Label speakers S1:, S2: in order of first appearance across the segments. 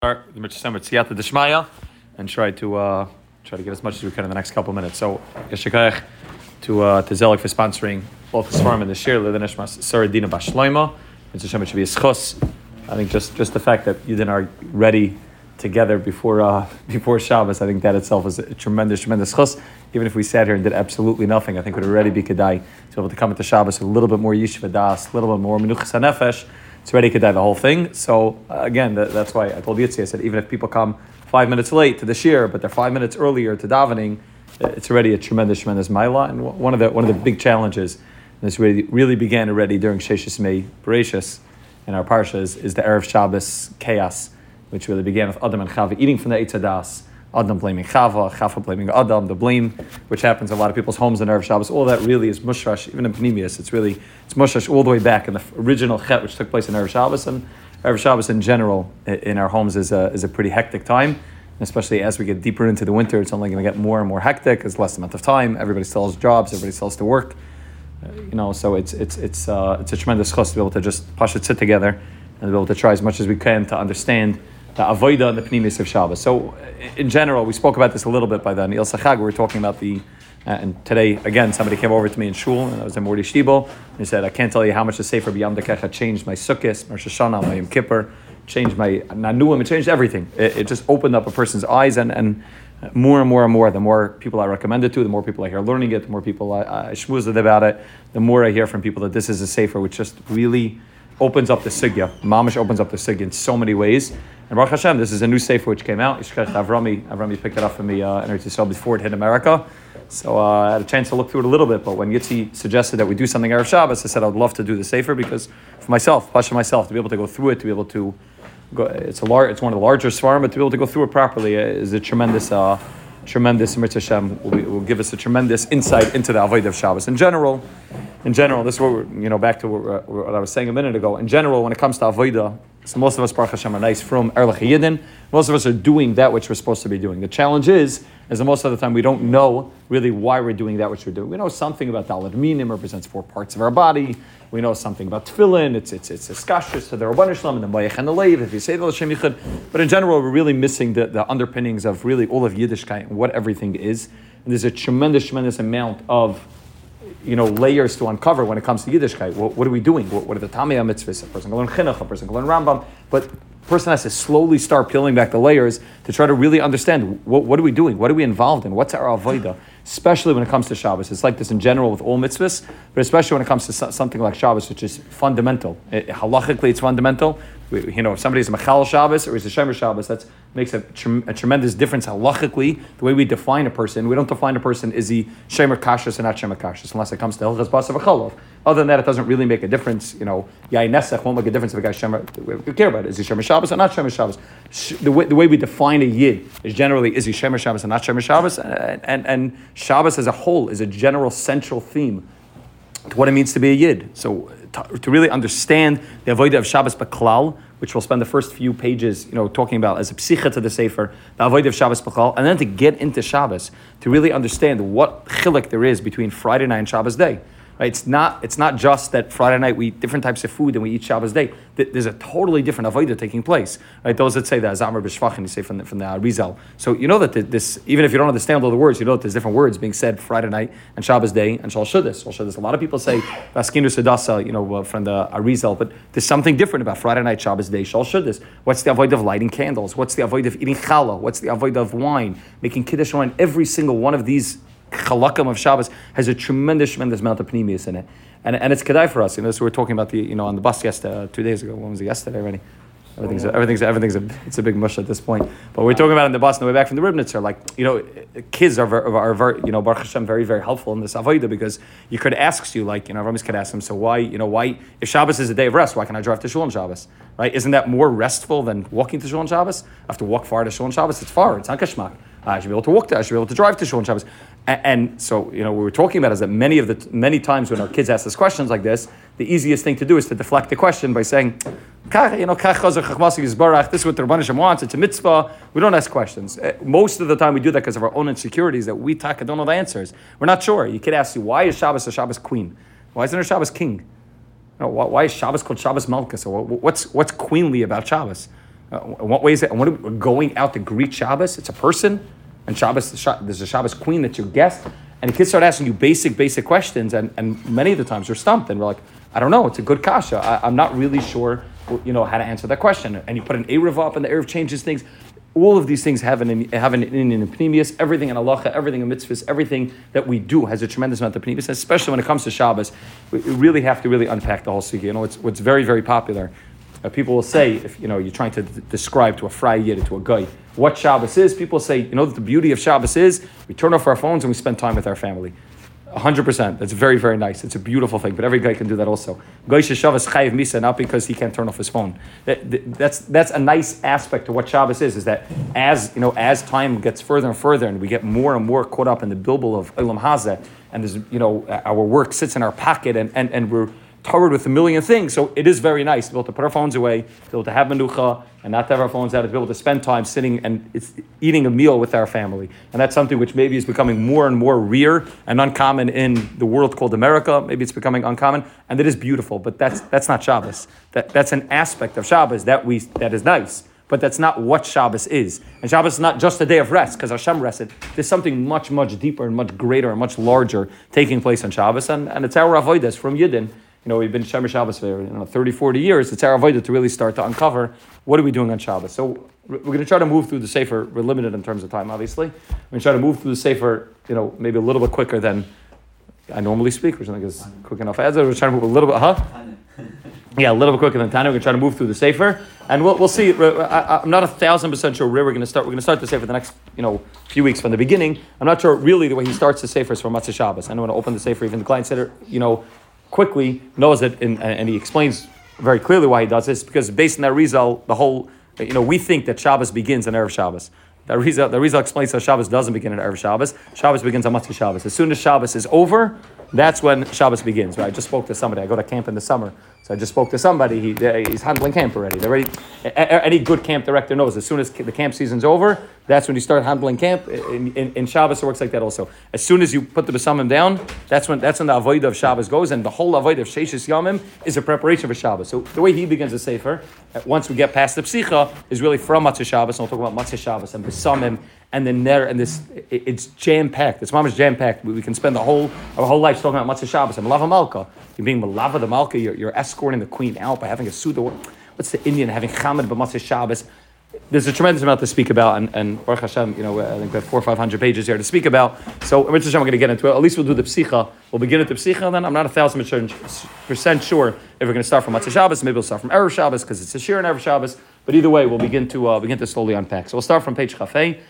S1: start the Mitzvah Siyata Deshmaya and try to uh, try to get as much as we can in the next couple of minutes. So Yeshikach to uh, to Zelik for sponsoring both the farm and the share the Neshmas Saradina Bashloima. Mitzvah should be a schos. I think just just the fact that you then are ready together before uh, before Shabbos, I think that itself is a tremendous tremendous schos. Even if we sat here and did absolutely nothing, I think it would already be kedai to be able to come into Shabbos a little bit more yeshiva das, a little bit more menuchas hanefesh it's ready to die the whole thing. So uh, again, that, that's why I told Yitzi, I said even if people come five minutes late to the shir, but they're five minutes earlier to davening, it's already a tremendous, tremendous milah. And one of the one of the big challenges, this really really began already during Sheshis May Bereshis in our parsha is, is the erev Shabbos chaos, which really began with Adam and Chava eating from the Eitzadas Adam blaming Chava, Chava blaming Adam, the blame, which happens in a lot of people's homes in Erev Shabbos. All that really is mushrash, even in Panemius. It's really, it's mushrash all the way back in the original Chet, which took place in Erev Shabbos. And Erev Shabbos in general in our homes is a, is a pretty hectic time. Especially as we get deeper into the winter, it's only going to get more and more hectic. It's less amount of time. Everybody still has jobs. Everybody still has to work. Uh, you know, so it's it's it's uh, it's a tremendous chus to be able to just push it sit together and be able to try as much as we can to understand the avoida and the pnimis of Shabbos. So, in general, we spoke about this a little bit by then. Il Sachag, we were talking about the, uh, and today, again, somebody came over to me in shul, and I was in Mordi Shtibel, and he said, I can't tell you how much the Sefer B'Yam Darkechah changed my Sukkot, my Rosh Hashanah, my Yom Kippur, changed my Nanuim, it changed everything. It, it, just opened up a person's eyes, and, and more and more and more, the more people I recommend it to, the more people I hear learning it, the more people I, I schmoozed about it, the more I hear from people that this is a Sefer which just really opens up the Sugya. Mamish opens up the Sugya in so many ways. And Baruch Hashem, this is a new sefer which came out. Ishkech Avrami, Avrami picked it up for me uh, in Eretz Yisrael before it hit America. So uh, I had a chance to look through it a little bit. But when Yitzi suggested that we do something Erev Shabbos, I said I would love to do the sefer because for myself, Pasha myself, to be able to go through it, to be able to go, it's a large, it's one of the larger svarim, but to be able to go through it properly is a tremendous. Uh, tremendous Mitzvah will, will, give us a tremendous insight into the Avodah of Shabbos. In general, in general, this is what we're, you know, back to what, what, I was saying a minute ago. In general, when it comes to Avodah, so most of us, Baruch Hashem, are nice from Erlich Yidden. Most of us are doing that which we're supposed to be doing. The challenge is, is that most of the time we don't know really why we're doing that which we're doing. We know something about Dalit Minim represents four parts of our body. We know something about Tefillin. It's it's it's a skashus to the Rabban Shalom and the Mayach and the Leiv. If you say the Hashem Yichud, but in general, we're really missing the, the underpinnings of really all of Yiddishkeit and what everything is. And there's a tremendous, tremendous amount of you know, layers to uncover when it comes to Yiddishkeit. What, what are we doing? What, what are the Tamiyah mitzvahs? A person can learn Chinuch, a person can learn Rambam, but person has to slowly start peeling back the layers to try to really understand what, what are we doing? What are we involved in? What's our avodah? Especially when it comes to Shabbos. It's like this in general with all mitzvahs, but especially when it comes to something like Shabbos, which is fundamental. It, halachically, it's fundamental you know, if somebody's a Machal Shabbos or he's a Shemer Shabbos, that makes a, a, tremendous difference halachically. The way we define a person, we don't define a person is he Shemer Kashas or not Shemer Kashas, unless it comes to Hilchas Bas of Other than that, it doesn't really make a difference. You know, Yai Nesach won't make a difference if a guy's Shemer. We care about it. Is he Shemer Shabbos or not Shemer Shabbos? The way, the way we define a Yid is generally is he Shemer Shabbos or not Shemer Shabbos? And, and, and Shabbos as a whole is a general central theme to what it means to be a Yid. So to, to really understand the avodah of Shabbos Baklal, which we'll spend the first few pages, you know, talking about as a psicha to the Sefer, the avodah of Shabbos Baklal, and then to get into Shabbos, to really understand what chilik there is between Friday night and Shabbos day. Right? It's not, it's not just that Friday night we eat different types of food and we eat Shabbos day. There's a totally different avodah taking place. Right? Those that say that Zamar B'Shvachin, you say from the, from the Arizal. So you know that this, even if you don't understand all the words, you know that there's different words being said Friday night and Shabbos day and Shal Shuddis. Shal. A lot of people say Vaskinu Sedasa, you know, uh, from the Arizal, but there's something different about Friday night, Shabbos day, Shal Shuddis. What's the avodah of lighting candles? What's the avodah of eating challah? What's the avodah of wine? Making kiddush wine? Every single one of these chalakam of Shabbos has a tremendous, tremendous amount of pneumius in it and, and it's kedai for us. You know, so we are talking about the you know on the bus yesterday, uh, two days ago. When was it yesterday already? Everything's everything's everything's a it's a big mush at this point. But we're talking about in the bus on the way back from the Ribnitzer, like you know, kids are are, very you know Baruch Hashem very very helpful in this avodah because you could ask you like you know Ramis could ask them so why you know why if Shabbos is a day of rest why can I drive to Shul on Shabbos right isn't that more restful than walking to Shul on Shabbos? I have to walk far to Shul on Shabbos. It's far. It's not kashmak. I should be able to walk there. I should be able to drive to Shul on Shabbos. And, and, so, you know, what we were talking about is that many of the many times when our kids ask us questions like this, the easiest thing to do is to deflect the question by saying, you know, this is what the Rabbanishim wants. It's a mitzvah. We don't ask questions. Eh, most of the time, we do that because of our own insecurities that we talk don't know the answers. We're not sure. You could ask you, why is Shabbos a Shabbos queen? Why isn't there Shabbos king? You know, why is Shabbos called Shabbos Malchus? So what's what's queenly about Shabbos?
S2: Uh, in what way is it? And what are we, we're going out to greet Shabbos? It's a person, and Shabbos, there's a Shabbos queen that's your guest. And the kids start asking you basic, basic questions, and, and many of the times you're stumped, and we're like, I don't know, it's a good kasha. I, am not really sure, you know, how to answer that question. And you put an Erev up, and the Erev changes things. All of these things have an have an in Pneumius, everything in halacha, everything in mitzvahs, everything that we do has a tremendous amount of Pneumius, especially when it comes to Shabbos. We really have to really unpack the whole sugi. You know, it's what's very, very popular. Uh, people will say, if you know, you're trying to d- describe to a fry yid, to a guy, what Shabbos is, people say, you know, that the beauty of Shabbos is we turn off our phones and we spend time with our family. 100%. That's very, very nice. It's a beautiful thing, but every guy can do that also. Goy Shabbos chayiv misa, not because he can't turn off his phone. That, that's, that's a nice aspect to what Shabbos is, is that as, you know, as time gets further and further and we get more and more caught up in the bilbil of Ilam Hazeh, and there's, you know, our work sits in our pocket and, and, and we're covered with a million things. So it is very nice to be able to put our phones away, to be able to have menucha, and not to have our phones out, to be able to spend time sitting and eating a meal with our family. And that's something which maybe is becoming more and more rare and uncommon in the world called America. Maybe it's becoming uncommon, and it is beautiful. But that's that's not Shabbos. That, that's an aspect of Shabbos that we that is nice. But that's not what Shabbos is. And Shabbos is not just a day of rest, because Hashem rested. There's something much, much deeper and much greater and much larger taking place on Shabbos. And, and it's our avodas from Yidden you know, we've been Shemesh Shabbos for you know, 30, 40 years. It's our avodah to really start to uncover what are we doing on Shabbos. So we're going to try to move through the Sefer. We're limited in terms of time, obviously. We're going to try to move through the Sefer, you know, maybe a little bit quicker than I normally speak, which I think is quick enough. As we're trying to move a little bit, huh? Yeah, a little bit quicker than Tanya. We're going to try to move through the Sefer, and we'll, we'll see. I, am not a thousand percent sure where we're going to start. We're going to start the Sefer the next, you know, few weeks from the beginning. I'm not sure really the way he starts the Sefer is from Matzah Shabbos. I don't want to open the Sefer. Even the client said, you know, quickly knows it, in, and he explains very clearly why he does this, because based on that Rizal, the whole, you know, we think that Shabbos begins on Erev Shabbos. The Rizal, the Rizal explains how Shabbos doesn't begin on Erev Shabbos. Shabbos begins on Matzah Shabbos. As soon as Shabbos is over, that's when Shabbos begins. Right? I just spoke to somebody. I go to camp in the summer. So I just spoke to somebody. He, he's handling camp already. They're ready. Any good camp director knows as soon as the camp season's over, that's when you start handling camp. In, in, in Shabbos, it works like that also. As soon as you put the besamim down, that's when that's when the avodah of Shabbos goes, and the whole avodah of Sheshis Yamim is a preparation for Shabbos. So the way he begins the sefer, uh, once we get past the psicha, is really from Matzah Shabbos, and we'll talk about Matzah Shabbos and besamim and then there and this it, it's jam packed. It's mama's jam packed. We, we, can spend the whole our whole life talking about Matzah Shabbos and Malava Malka. You're being Malava the Malka. You're, you're escorting the queen out by having a suda. What's the Indian having Chamad b'Matzah Shabbos? There's a tremendous amount to speak about, and, and Baruch Hashem, you know, I think we have four or five hundred pages here to speak about. So, Mitzvah Hashem, we're going to get into it. At least we'll do the psicha. We'll begin at the psicha, and then I'm not a thousand percent sure if we're going to start from Matzah Shabbos. Maybe we'll start from Erev Shabbos because it's a shir in Erev Shabbos. But either way, we'll begin to uh, begin to slowly unpack. So we'll start from page Chafei.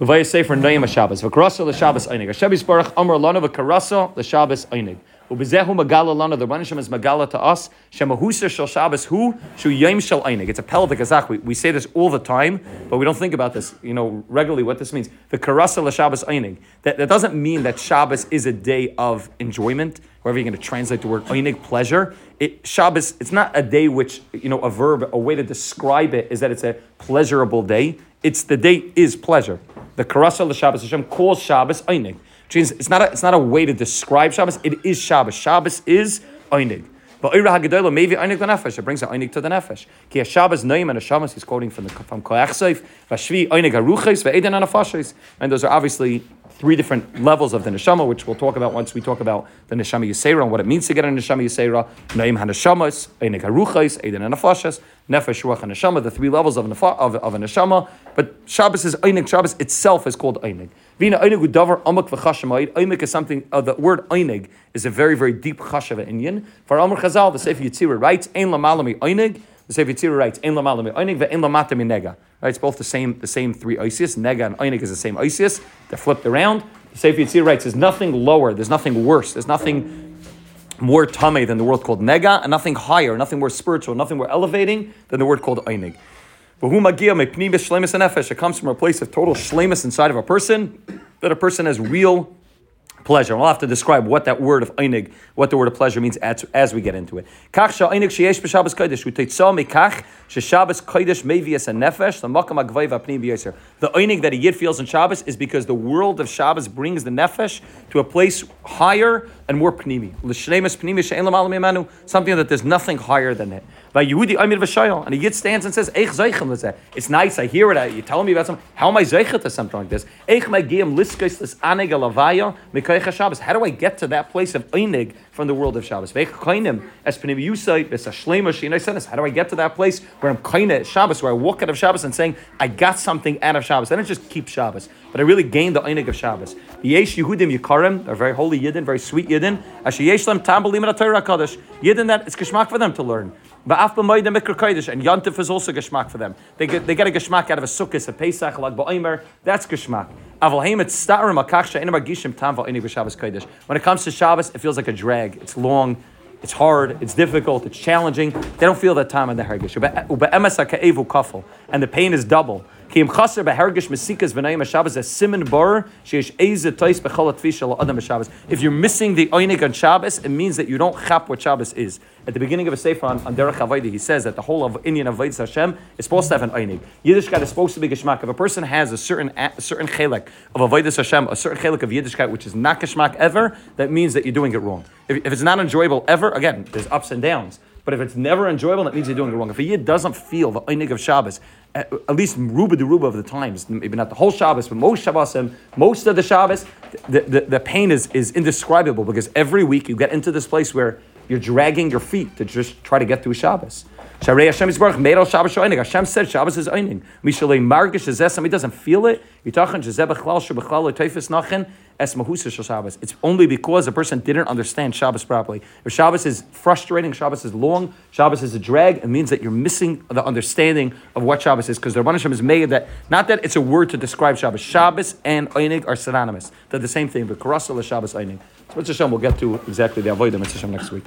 S2: Levaya Sefer Noyim HaShabbos. V'karasa l'Shabbos Einig. Hashem Yisbarach Amar Lana v'karasa l'Shabbos Einig. Ubezehu magala lana. The Rebbeinu is magala to us. Shemahusa shel Shabbos hu shu yom shel einig. It's a pelvic azach. We, we say this all the time, but we don't think about this, you know, regularly. What this means. The karasa la Shabbos einig. That, that doesn't mean that Shabbos is a day of enjoyment. Wherever you're going to translate the word einig, pleasure. It, Shabbos. It's not a day which you know a verb. A way to describe it is that it's a pleasurable day. It's the day is pleasure. The Karasa Shabbos Hashem calls Shabbos Einig. Means it's not, a, it's not a way to describe Shabbos, it is Shabbos. Shabbos is Einig. But Eira Hagadola, maybe Einig the Nefesh, it brings the Einig to the Nefesh. Ki Shabbos Noim and Shabbos, he's quoting from the from Koach Seif, Vashvi Einig Haruches, Ve'eden Anafashis. And those are obviously three different levels of the neshama, which we'll talk about once we talk about the neshama yisera and what it means to get a neshama yisera. Naim hanashamas, einik haruchais, eiden anafashas, nefesh ruach neshama, the three levels of, nefa, of, of a neshama. But Shabbos is einik. Shabbos itself is called einik. Vina einik udavar amak v'chashamayid. Einik is something. Uh, the word einig is a very very deep chashava inyan. For Amr Chazal, the Sefer Yitzira writes, "Ein lamalami einik." The Sefer Yitzira writes, "Ein lamalami einik ve'ein lamata minega." Right, it's both the same the same three Isis. Nega and Einik is the same Isis. They're flipped around. The Sefer Yitzir writes, there's nothing lower, there's nothing worse, there's nothing more tame than the word called nega, and nothing higher, nothing more spiritual, nothing more elevating than the word called einig. It comes from a place of total shlemus inside of a person, that a person has real pleasure. we'll have to describe what that word of einig, what the word of pleasure means as, as we get into it. The einig that a yid feels in Shabbos is because the world of Shabbos brings the nefesh to a place higher and more pnimi. L'shleimus pnimi she'en l'malam something that there's nothing higher than it. By Yehudi and he gets stands and says, Eich zeichem. It's nice, I hear it, you're telling me about something. How am I zeichet to something like this? Eich megiyim liskes lis anig alavaya mikoich Shabbos. How do I get to that place of einig from the world of Shabbos? Veich es a senes. How do I get to that place where I'm koine Shabbos, where I walk out of Shabbos and saying, I got something out of Shabbos. I didn't just keep Shabbos, but I really gained the einig of Shabbos. The Yehudim Yikarim, they're very holy Yidden, very sweet Yidden. Asher yesh lam tam b'lim Torah Kaddish. Yidden that it's geschmack for them to learn. But af b'moedim mikra kodesh, and Yantif is also geschmack for them. They get, they get a geschmack out of a sukkah, a Pesach, like ba'omer. That's geschmack. When it comes to Shabbos, it feels like a drag. It's long. It's hard, it's difficult, it's challenging. They don't feel that time in the hergish. And the pain is double. Chaser behergish mesikas v'nayim Shabbos a tois adam Shabbos. If you're missing the oinig on Shabbos, it means that you don't chap what Shabbos is. At the beginning of a sefer on, on Derech Havaydi, he says that the whole of Indian Avodah Hashem is supposed to have an oinig. Yiddishkeit is supposed to be geshmak. If a person has a certain a certain chelik of Avodah Hashem, a certain chelik of Yiddishkeit which is not geshmak ever, that means that you're doing it wrong. If, if it's not enjoyable ever, again, there's ups and downs. But if it's never enjoyable, that means you're doing it wrong. If a yid doesn't feel the einig of Shabbos, at, at least ruba de ruba of the times, maybe not the whole Shabbos, but most Shabbosim, most of the Shabbos, the, the, the pain is, is indescribable because every week you get into this place where you're dragging your feet to just try to get through Shabbos. Sharei Hashem Yisbarach made al Shabbos shoinig. Hashem said Shabbos is einig. Mishalei margish is somebody doesn't feel it. Yitachan shezeh bechlal shebechlal teifis nachin es mahusa shel Shabbos. It's only because a person didn't understand Shabbos properly. If Shabbos is frustrating, Shabbos is long, Shabbos is a drag, it means that you're missing the understanding of what Shabbos is because the Rabban Hashem is made that not that it's a word to describe Shabbos. Shabbos and einig are synonymous. They're the same thing. But karasa Shabbos einig. So Mitzvah Hashem, we'll get to exactly the avodah Mitzvah Hashem next week.